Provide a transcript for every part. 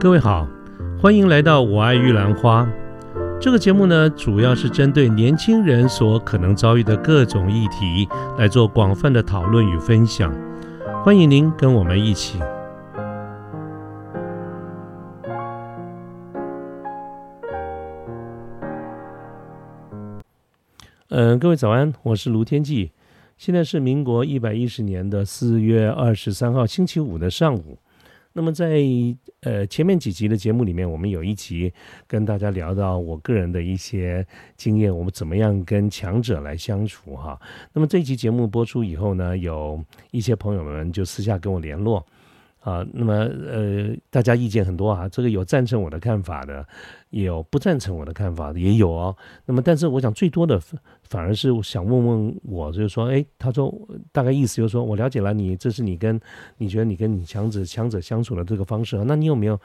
各位好，欢迎来到《我爱玉兰花》这个节目呢，主要是针对年轻人所可能遭遇的各种议题来做广泛的讨论与分享。欢迎您跟我们一起。嗯，各位早安，我是卢天记。现在是民国一百一十年的四月二十三号星期五的上午。那么在呃前面几集的节目里面，我们有一集跟大家聊到我个人的一些经验，我们怎么样跟强者来相处哈。那么这一集节目播出以后呢，有一些朋友们就私下跟我联络。啊，那么呃，大家意见很多啊，这个有赞成我的看法的，也有不赞成我的看法的，也有哦。那么，但是我想最多的反而是想问问我，就是说，哎，他说大概意思就是说我了解了你，这是你跟你觉得你跟你强者强者相处的这个方式啊，那你有没有？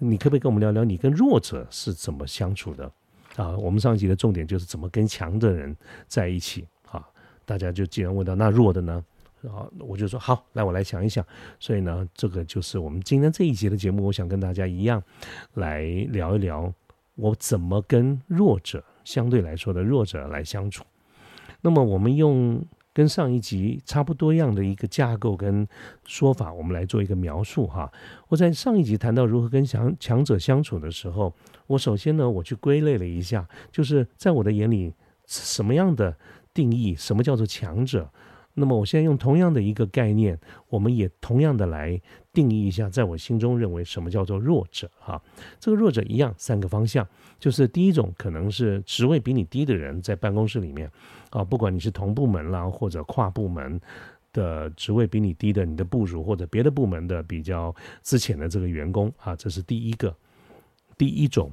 你可不可以跟我们聊聊你跟弱者是怎么相处的？啊，我们上一集的重点就是怎么跟强的人在一起啊。大家就既然问到那弱的呢？啊，我就说好，来我来想一想。所以呢，这个就是我们今天这一节的节目，我想跟大家一样来聊一聊，我怎么跟弱者相对来说的弱者来相处。那么，我们用跟上一集差不多样的一个架构跟说法，我们来做一个描述哈。我在上一集谈到如何跟强强者相处的时候，我首先呢，我去归类了一下，就是在我的眼里，什么样的定义，什么叫做强者？那么我现在用同样的一个概念，我们也同样的来定义一下，在我心中认为什么叫做弱者哈？这个弱者一样三个方向，就是第一种可能是职位比你低的人，在办公室里面啊，不管你是同部门啦或者跨部门的职位比你低的，你的部属或者别的部门的比较资浅的这个员工啊，这是第一个第一种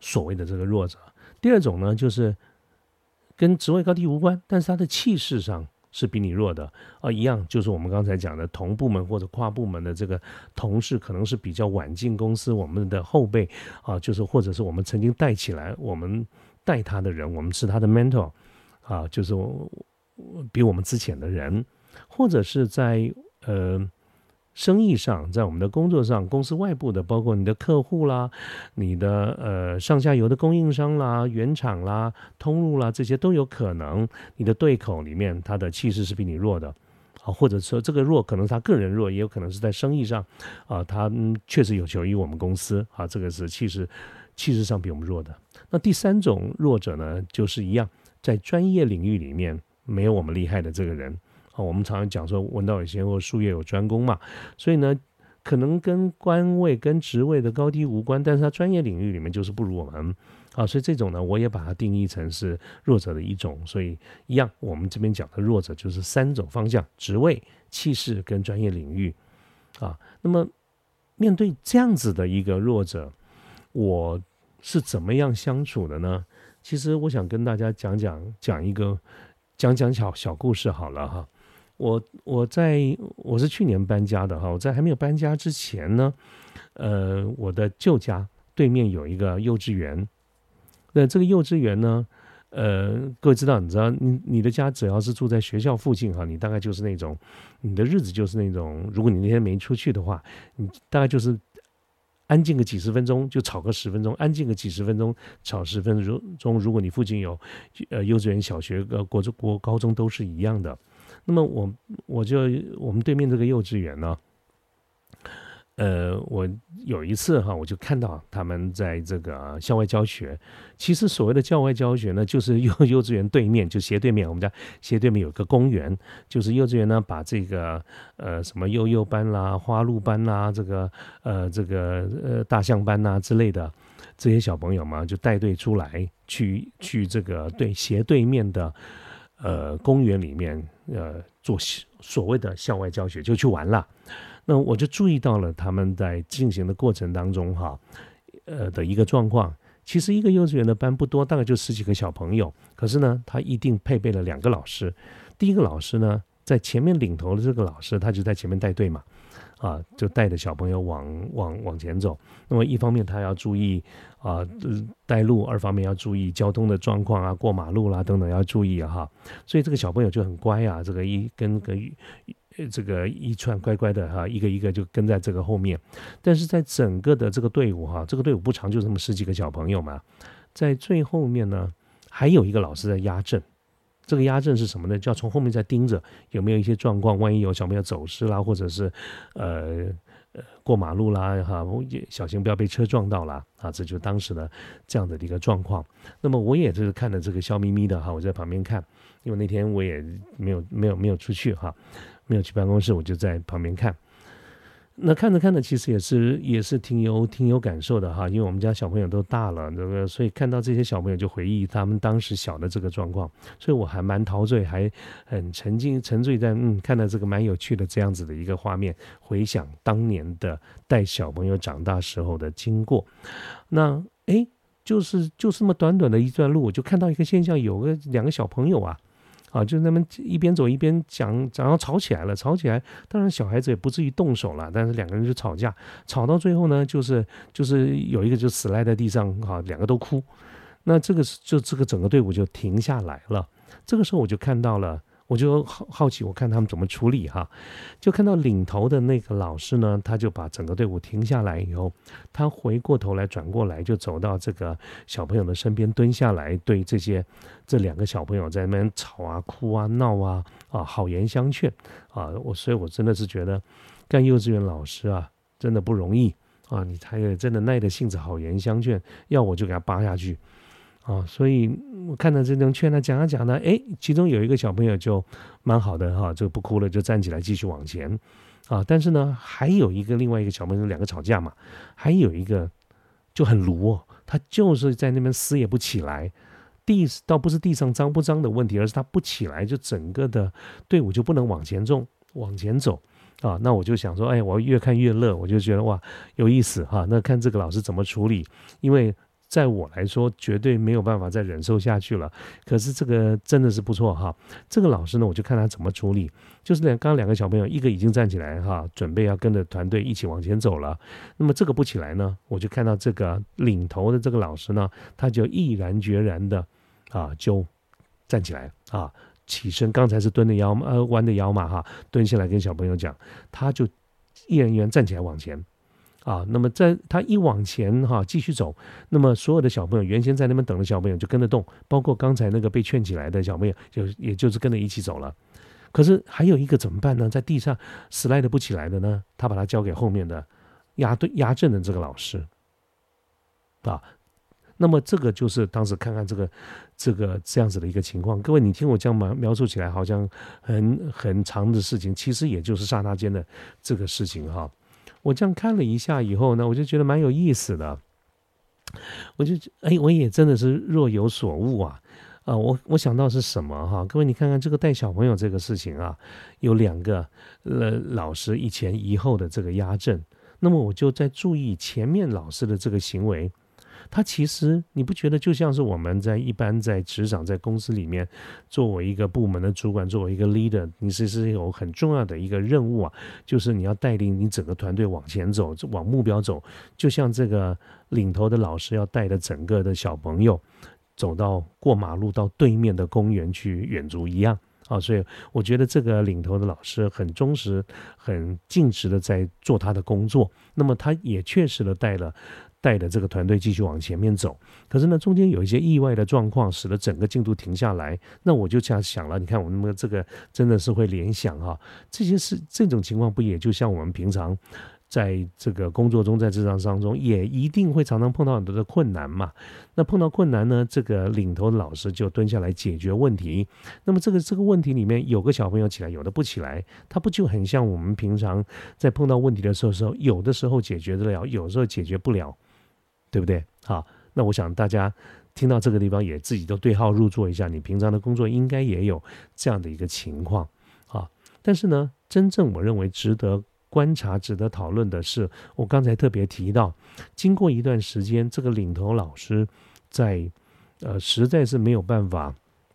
所谓的这个弱者。第二种呢，就是跟职位高低无关，但是他的气势上。是比你弱的啊，一样就是我们刚才讲的同部门或者跨部门的这个同事，可能是比较晚进公司，我们的后辈啊，就是或者是我们曾经带起来，我们带他的人，我们是他的 mentor 啊，就是比我们之前的人，或者是在呃。生意上，在我们的工作上，公司外部的，包括你的客户啦，你的呃上下游的供应商啦、原厂啦、通路啦，这些都有可能，你的对口里面他的气势是比你弱的，啊，或者说这个弱可能他个人弱，也有可能是在生意上，啊，他确实有求于我们公司，啊，这个是气势气势上比我们弱的。那第三种弱者呢，就是一样，在专业领域里面没有我们厉害的这个人。啊，我们常常讲说“文道有先或术业有专攻”嘛，所以呢，可能跟官位、跟职位的高低无关，但是他专业领域里面就是不如我们啊，所以这种呢，我也把它定义成是弱者的一种。所以一样，我们这边讲的弱者就是三种方向：职位、气势跟专业领域啊。那么面对这样子的一个弱者，我是怎么样相处的呢？其实我想跟大家讲讲，讲一个讲讲小小故事好了哈。我我在我是去年搬家的哈，我在还没有搬家之前呢，呃，我的旧家对面有一个幼稚园，那这个幼稚园呢，呃，各位知道，你知道，你你的家只要是住在学校附近哈，你大概就是那种，你的日子就是那种，如果你那天没出去的话，你大概就是安静个几十分钟就吵个十分钟，安静个几十分钟吵十分钟，如果你附近有呃幼稚园、小学、呃国中、国高中都是一样的。那么我我就我们对面这个幼稚园呢，呃，我有一次哈，我就看到他们在这个校外教学。其实所谓的校外教学呢，就是幼幼稚园对面，就斜对面，我们家斜对面有个公园，就是幼稚园呢把这个呃什么幼幼班啦、花鹿班啦、这个呃这个呃大象班呐之类的这些小朋友嘛，就带队出来去去这个对斜对面的。呃，公园里面，呃，做所谓的校外教学就去玩了。那我就注意到了他们在进行的过程当中，哈，呃的一个状况。其实一个幼稚园的班不多，大概就十几个小朋友。可是呢，他一定配备了两个老师。第一个老师呢，在前面领头的这个老师，他就在前面带队嘛。啊，就带着小朋友往往往前走。那么一方面他要注意啊带路，二方面要注意交通的状况啊，过马路啦等等要注意啊哈。所以这个小朋友就很乖啊，这个一跟个这个一串乖乖的哈，一个一个就跟在这个后面。但是在整个的这个队伍哈，这个队伍不长，就这么十几个小朋友嘛，在最后面呢，还有一个老师在压阵。这个压阵是什么呢？就要从后面再盯着有没有一些状况，万一有小朋友走失啦，或者是呃呃过马路啦哈，小心不要被车撞到啦啊！这就当时的这样的一个状况。那么我也就是看着这个笑眯眯的哈，我在旁边看，因为那天我也没有没有没有出去哈，没有去办公室，我就在旁边看。那看着看着，其实也是也是挺有挺有感受的哈，因为我们家小朋友都大了，这个所以看到这些小朋友就回忆他们当时小的这个状况，所以我还蛮陶醉，还很沉浸沉醉在嗯，看到这个蛮有趣的这样子的一个画面，回想当年的带小朋友长大时候的经过。那哎，就是就是这么短短的一段路，我就看到一个现象，有个两个小朋友啊。啊，就那么一边走一边讲，然后吵起来了。吵起来，当然小孩子也不至于动手了，但是两个人就吵架，吵到最后呢，就是就是有一个就死赖在地上，哈，两个都哭。那这个是就这个整个队伍就停下来了。这个时候我就看到了。我就好好奇，我看他们怎么处理哈，就看到领头的那个老师呢，他就把整个队伍停下来以后，他回过头来转过来，就走到这个小朋友的身边，蹲下来对这些这两个小朋友在那边吵啊、哭啊、闹啊啊，好言相劝啊。我所以，我真的是觉得干幼稚园老师啊，真的不容易啊。你他也真的耐着性子好言相劝，要我就给他扒下去。啊，所以我看到这种劝他讲啊讲呢，哎，其中有一个小朋友就蛮好的哈，就不哭了，就站起来继续往前，啊，但是呢，还有一个另外一个小朋友，两个吵架嘛，还有一个就很鲁哦，他就是在那边死也不起来，地倒不是地上脏不脏的问题，而是他不起来，就整个的队伍就不能往前走，往前走，啊，那我就想说，哎，我越看越乐，我就觉得哇有意思哈，那看这个老师怎么处理，因为。在我来说，绝对没有办法再忍受下去了。可是这个真的是不错哈。这个老师呢，我就看他怎么处理。就是两刚两个小朋友，一个已经站起来哈，准备要跟着团队一起往前走了。那么这个不起来呢，我就看到这个领头的这个老师呢，他就毅然决然的啊，就站起来啊，起身。刚才是蹲的腰呃弯的腰嘛哈，蹲下来跟小朋友讲，他就毅然决然站起来往前。啊，那么在他一往前哈继续走，那么所有的小朋友原先在那边等的小朋友就跟着动，包括刚才那个被劝起来的小朋友，就也就是跟着一起走了。可是还有一个怎么办呢？在地上死赖的不起来的呢？他把他交给后面的压队压阵的这个老师啊。那么这个就是当时看看这个这个这样子的一个情况。各位，你听我这样描描述起来，好像很很长的事情，其实也就是刹那间的这个事情哈。我这样看了一下以后呢，我就觉得蛮有意思的。我就哎，我也真的是若有所悟啊！啊，我我想到是什么哈？各位，你看看这个带小朋友这个事情啊，有两个呃老师一前一后的这个压阵，那么我就在注意前面老师的这个行为。他其实你不觉得就像是我们在一般在职场在公司里面，作为一个部门的主管，作为一个 leader，你其实有很重要的一个任务啊，就是你要带领你整个团队往前走，往目标走。就像这个领头的老师要带着整个的小朋友走到过马路到对面的公园去远足一样啊。所以我觉得这个领头的老师很忠实、很尽职的在做他的工作。那么他也确实的带了。带着这个团队继续往前面走，可是呢，中间有一些意外的状况，使得整个进度停下来。那我就这样想了，你看我们这个真的是会联想哈，这些是这种情况，不也就像我们平常在这个工作中，在职场当中，也一定会常常碰到很多的困难嘛。那碰到困难呢，这个领头的老师就蹲下来解决问题。那么这个这个问题里面有个小朋友起来，有的不起来，他不就很像我们平常在碰到问题的时候，时候有的时候解决得了，有时候解决不了。对不对？好，那我想大家听到这个地方也自己都对号入座一下，你平常的工作应该也有这样的一个情况啊。但是呢，真正我认为值得观察、值得讨论的是，我刚才特别提到，经过一段时间，这个领头老师在呃实在是没有办法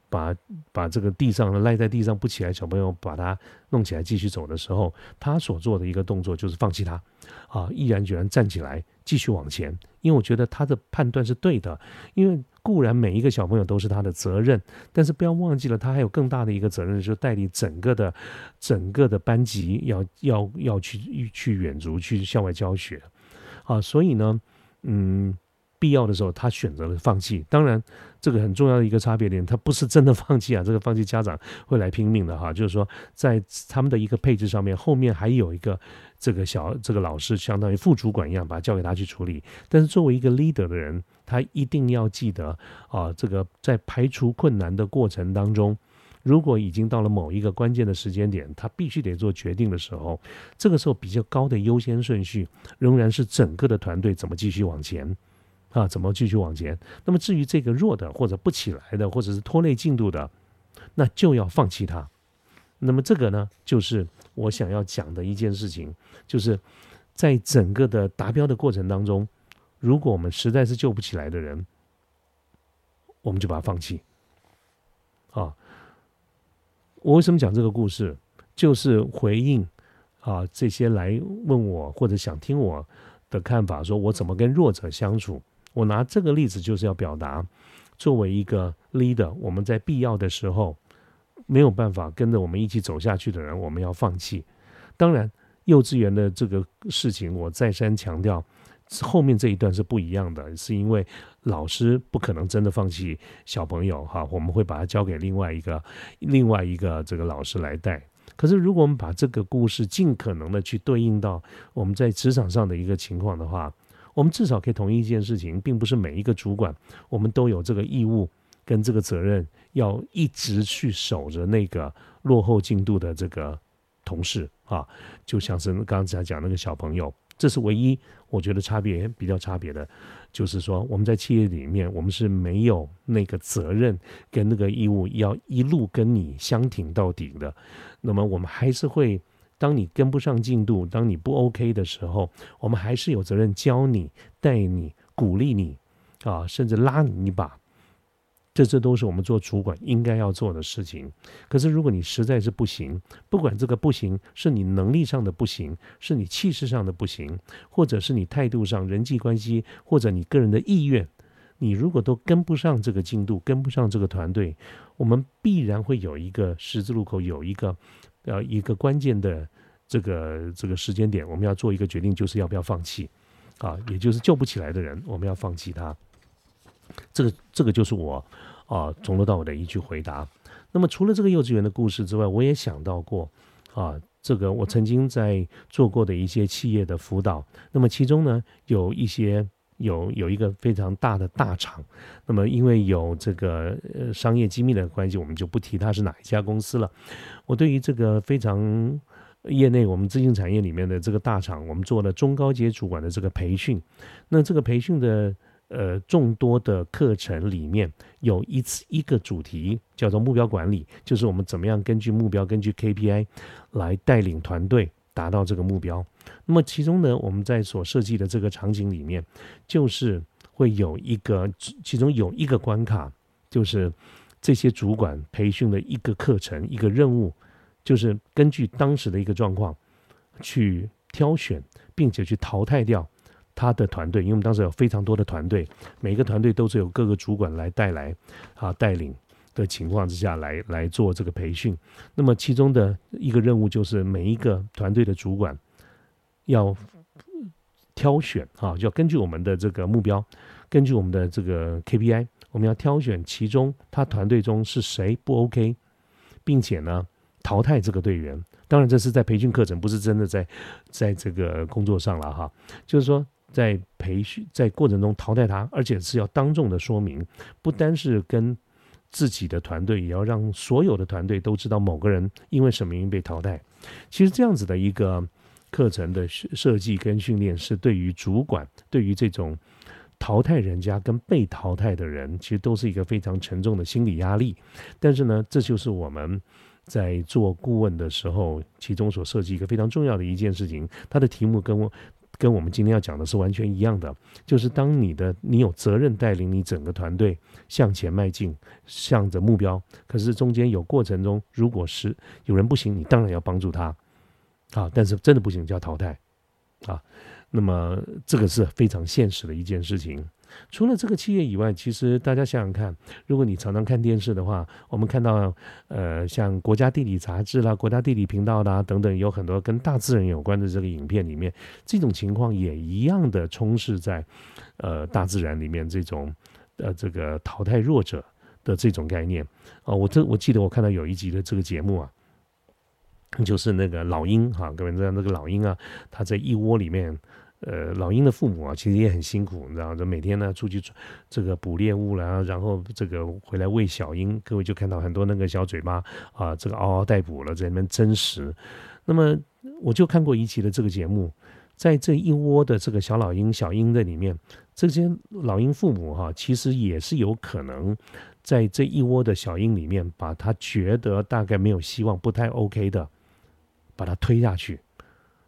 把把这个地上赖在地上不起来小朋友把他弄起来继续走的时候，他所做的一个动作就是放弃他啊，毅然决然站起来。继续往前，因为我觉得他的判断是对的。因为固然每一个小朋友都是他的责任，但是不要忘记了，他还有更大的一个责任，就是带领整个的整个的班级要要要去去远足去校外教学啊。所以呢，嗯。必要的时候，他选择了放弃。当然，这个很重要的一个差别点，他不是真的放弃啊。这个放弃，家长会来拼命的哈。就是说，在他们的一个配置上面，后面还有一个这个小这个老师，相当于副主管一样，把它交给他去处理。但是作为一个 leader 的人，他一定要记得啊，这个在排除困难的过程当中，如果已经到了某一个关键的时间点，他必须得做决定的时候，这个时候比较高的优先顺序，仍然是整个的团队怎么继续往前。啊，怎么继续往前？那么至于这个弱的，或者不起来的，或者是拖累进度的，那就要放弃它。那么这个呢，就是我想要讲的一件事情，就是在整个的达标的过程当中，如果我们实在是救不起来的人，我们就把它放弃。啊，我为什么讲这个故事？就是回应啊这些来问我或者想听我的看法，说我怎么跟弱者相处。我拿这个例子就是要表达，作为一个 leader，我们在必要的时候没有办法跟着我们一起走下去的人，我们要放弃。当然，幼稚园的这个事情，我再三强调，后面这一段是不一样的，是因为老师不可能真的放弃小朋友哈，我们会把它交给另外一个另外一个这个老师来带。可是，如果我们把这个故事尽可能的去对应到我们在职场上的一个情况的话，我们至少可以同意一件事情，并不是每一个主管，我们都有这个义务跟这个责任，要一直去守着那个落后进度的这个同事啊，就像是刚才讲那个小朋友，这是唯一我觉得差别比较差别的，就是说我们在企业里面，我们是没有那个责任跟那个义务要一路跟你相挺到底的，那么我们还是会。当你跟不上进度，当你不 OK 的时候，我们还是有责任教你、带你、鼓励你，啊，甚至拉你一把。这这都是我们做主管应该要做的事情。可是如果你实在是不行，不管这个不行是你能力上的不行，是你气势上的不行，或者是你态度上、人际关系，或者你个人的意愿，你如果都跟不上这个进度，跟不上这个团队，我们必然会有一个十字路口，有一个。呃一个关键的这个这个时间点，我们要做一个决定，就是要不要放弃啊，也就是救不起来的人，我们要放弃他。这个这个就是我啊从头到尾的一句回答。那么除了这个幼稚园的故事之外，我也想到过啊，这个我曾经在做过的一些企业的辅导，那么其中呢有一些。有有一个非常大的大厂，那么因为有这个呃商业机密的关系，我们就不提它是哪一家公司了。我对于这个非常业内我们资讯产业里面的这个大厂，我们做了中高阶主管的这个培训。那这个培训的呃众多的课程里面，有一次一个主题叫做目标管理，就是我们怎么样根据目标、根据 KPI 来带领团队。达到这个目标，那么其中呢，我们在所设计的这个场景里面，就是会有一个，其中有一个关卡，就是这些主管培训的一个课程，一个任务，就是根据当时的一个状况去挑选，并且去淘汰掉他的团队，因为我们当时有非常多的团队，每个团队都是由各个主管来带来啊带领。的情况之下来来做这个培训，那么其中的一个任务就是每一个团队的主管要挑选啊，要根据我们的这个目标，根据我们的这个 KPI，我们要挑选其中他团队中是谁不 OK，并且呢淘汰这个队员。当然这是在培训课程，不是真的在在这个工作上了哈。就是说在培训在过程中淘汰他，而且是要当众的说明，不单是跟。自己的团队也要让所有的团队都知道某个人因为什么原因被淘汰。其实这样子的一个课程的设计跟训练，是对于主管、对于这种淘汰人家跟被淘汰的人，其实都是一个非常沉重的心理压力。但是呢，这就是我们在做顾问的时候，其中所设计一个非常重要的一件事情。它的题目跟我。跟我们今天要讲的是完全一样的，就是当你的你有责任带领你整个团队向前迈进，向着目标。可是中间有过程中，如果是有人不行，你当然要帮助他，啊，但是真的不行就要淘汰，啊，那么这个是非常现实的一件事情。除了这个企业以外，其实大家想想看，如果你常常看电视的话，我们看到呃，像国家地理杂志啦、国家地理频道啦等等，有很多跟大自然有关的这个影片里面，这种情况也一样的充斥在呃大自然里面，这种呃这个淘汰弱者的这种概念啊。我这我记得我看到有一集的这个节目啊，就是那个老鹰哈，各位知道那个老鹰啊，它在一窝里面。呃，老鹰的父母啊，其实也很辛苦，你知道就每天呢出去这个捕猎物了，然后这个回来喂小鹰，各位就看到很多那个小嘴巴啊，这个嗷嗷待哺了，在那边争食。那么我就看过一期的这个节目，在这一窝的这个小老鹰、小鹰的里面，这些老鹰父母哈，其实也是有可能在这一窝的小鹰里面，把他觉得大概没有希望、不太 OK 的，把它推下去。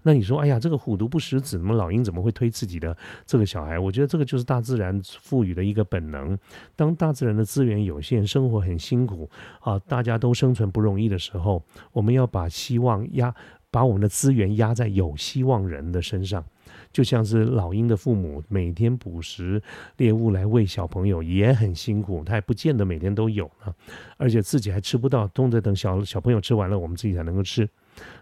那你说，哎呀，这个虎毒不食子，那么老鹰怎么会推自己的这个小孩？我觉得这个就是大自然赋予的一个本能。当大自然的资源有限，生活很辛苦啊，大家都生存不容易的时候，我们要把希望压，把我们的资源压在有希望人的身上。就像是老鹰的父母每天捕食猎物来喂小朋友，也很辛苦，他也不见得每天都有呢，而且自己还吃不到，都得等小小朋友吃完了，我们自己才能够吃。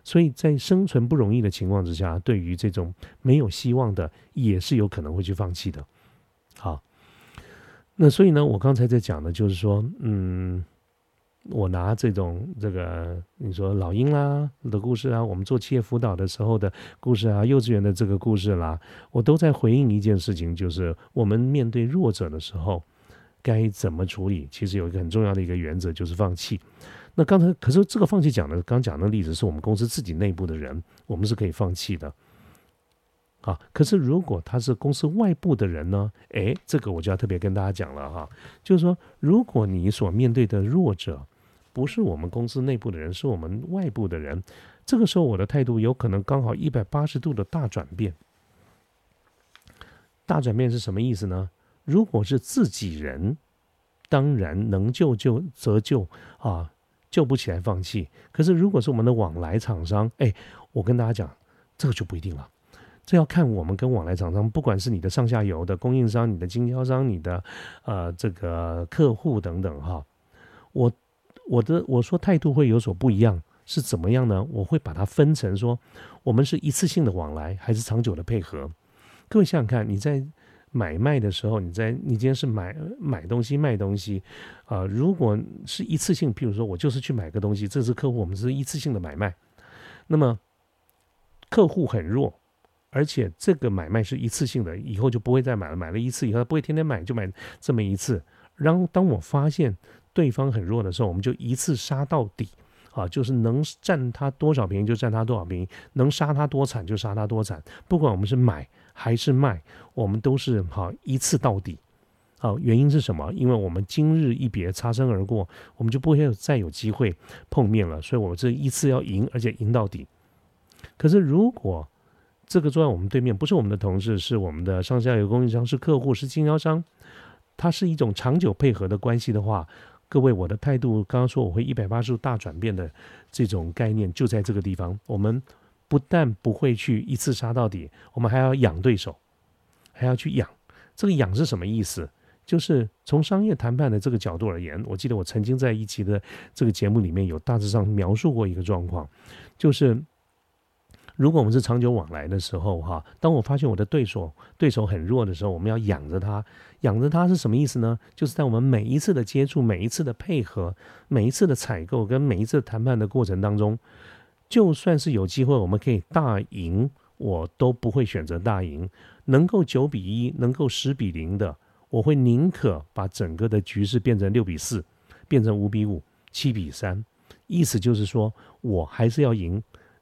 所以在生存不容易的情况之下，对于这种没有希望的，也是有可能会去放弃的。好，那所以呢，我刚才在讲的，就是说，嗯，我拿这种这个你说老鹰啦的故事啊，我们做企业辅导的时候的故事啊，幼稚园的这个故事啦，我都在回应一件事情，就是我们面对弱者的时候该怎么处理。其实有一个很重要的一个原则，就是放弃。那刚才可是这个放弃讲的，刚讲的例子是我们公司自己内部的人，我们是可以放弃的。好，可是如果他是公司外部的人呢？诶，这个我就要特别跟大家讲了哈，就是说，如果你所面对的弱者不是我们公司内部的人，是我们外部的人，这个时候我的态度有可能刚好一百八十度的大转变。大转变是什么意思呢？如果是自己人，当然能救就则救啊。救不起来，放弃。可是，如果是我们的往来厂商，哎，我跟大家讲，这个就不一定了。这要看我们跟往来厂商，不管是你的上下游的供应商、你的经销商、你的呃这个客户等等哈。我我的我说态度会有所不一样，是怎么样呢？我会把它分成说，我们是一次性的往来，还是长久的配合？各位想想看，你在。买卖的时候，你在你今天是买买东西卖东西，啊，如果是一次性，譬如说我就是去买个东西，这是客户，我们是一次性的买卖，那么客户很弱，而且这个买卖是一次性的，以后就不会再买了，买了一次以后不会天天买，就买这么一次。然后当我发现对方很弱的时候，我们就一次杀到底，啊，就是能占他多少便宜就占他多少便宜，能杀他多惨就杀他多惨，不管我们是买。还是卖，我们都是好一次到底，好原因是什么？因为我们今日一别，擦身而过，我们就不会再有机会碰面了。所以，我这一次要赢，而且赢到底。可是，如果这个坐在我们对面不是我们的同事，是我们的上下游供应商，是客户，是经销商，它是一种长久配合的关系的话，各位，我的态度刚刚说我会一百八十度大转变的这种概念，就在这个地方，我们。不但不会去一次杀到底，我们还要养对手，还要去养。这个养是什么意思？就是从商业谈判的这个角度而言，我记得我曾经在一期的这个节目里面有大致上描述过一个状况，就是如果我们是长久往来的时候，哈，当我发现我的对手对手很弱的时候，我们要养着他，养着他是什么意思呢？就是在我们每一次的接触、每一次的配合、每一次的采购跟每一次谈判的过程当中。就算是有机会，我们可以大赢，我都不会选择大赢。能够九比一，能够十比零的，我会宁可把整个的局势变成六比四，变成五比五、七比三。意思就是说，我还是要赢，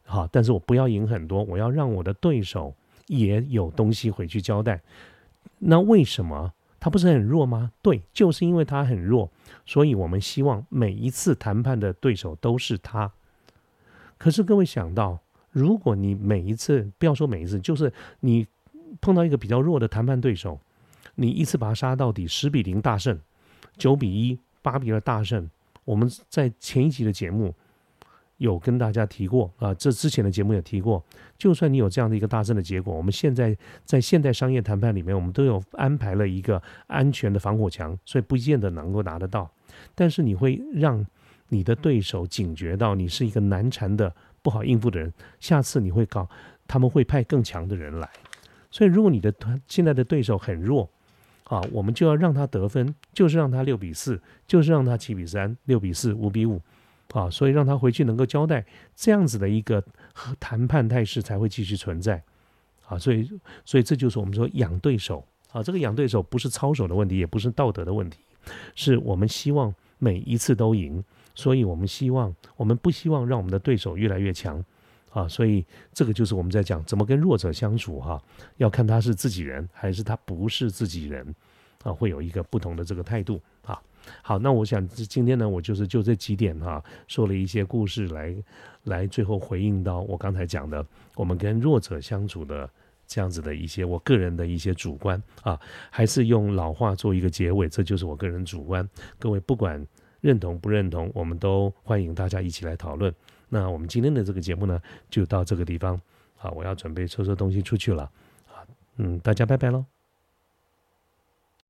好，但是我不要赢很多，我要让我的对手也有东西回去交代。那为什么他不是很弱吗？对，就是因为他很弱，所以我们希望每一次谈判的对手都是他。可是各位想到，如果你每一次不要说每一次，就是你碰到一个比较弱的谈判对手，你一次把他杀到底，十比零大胜，九比一、八比二大胜。我们在前一集的节目有跟大家提过啊，这之前的节目也提过，就算你有这样的一个大胜的结果，我们现在在现代商业谈判里面，我们都有安排了一个安全的防火墙，所以不见得能够拿得到。但是你会让你的对手警觉到你是一个难缠的、不好应付的人，下次你会搞，他们会派更强的人来。所以如果你的团现在的对手很弱啊，我们就要让他得分，就是让他六比四，就是让他七比三、六比四、五比五。啊，所以让他回去能够交代，这样子的一个谈判态势才会继续存在。啊，所以，所以这就是我们说养对手啊，这个养对手不是操守的问题，也不是道德的问题，是我们希望每一次都赢，所以我们希望，我们不希望让我们的对手越来越强。啊，所以这个就是我们在讲怎么跟弱者相处哈，要看他是自己人还是他不是自己人，啊，会有一个不同的这个态度啊。好，那我想今天呢，我就是就这几点哈，说了一些故事来，来最后回应到我刚才讲的，我们跟弱者相处的这样子的一些我个人的一些主观啊，还是用老话做一个结尾，这就是我个人主观。各位不管认同不认同，我们都欢迎大家一起来讨论。那我们今天的这个节目呢，就到这个地方啊，我要准备收拾东西出去了啊，嗯，大家拜拜喽。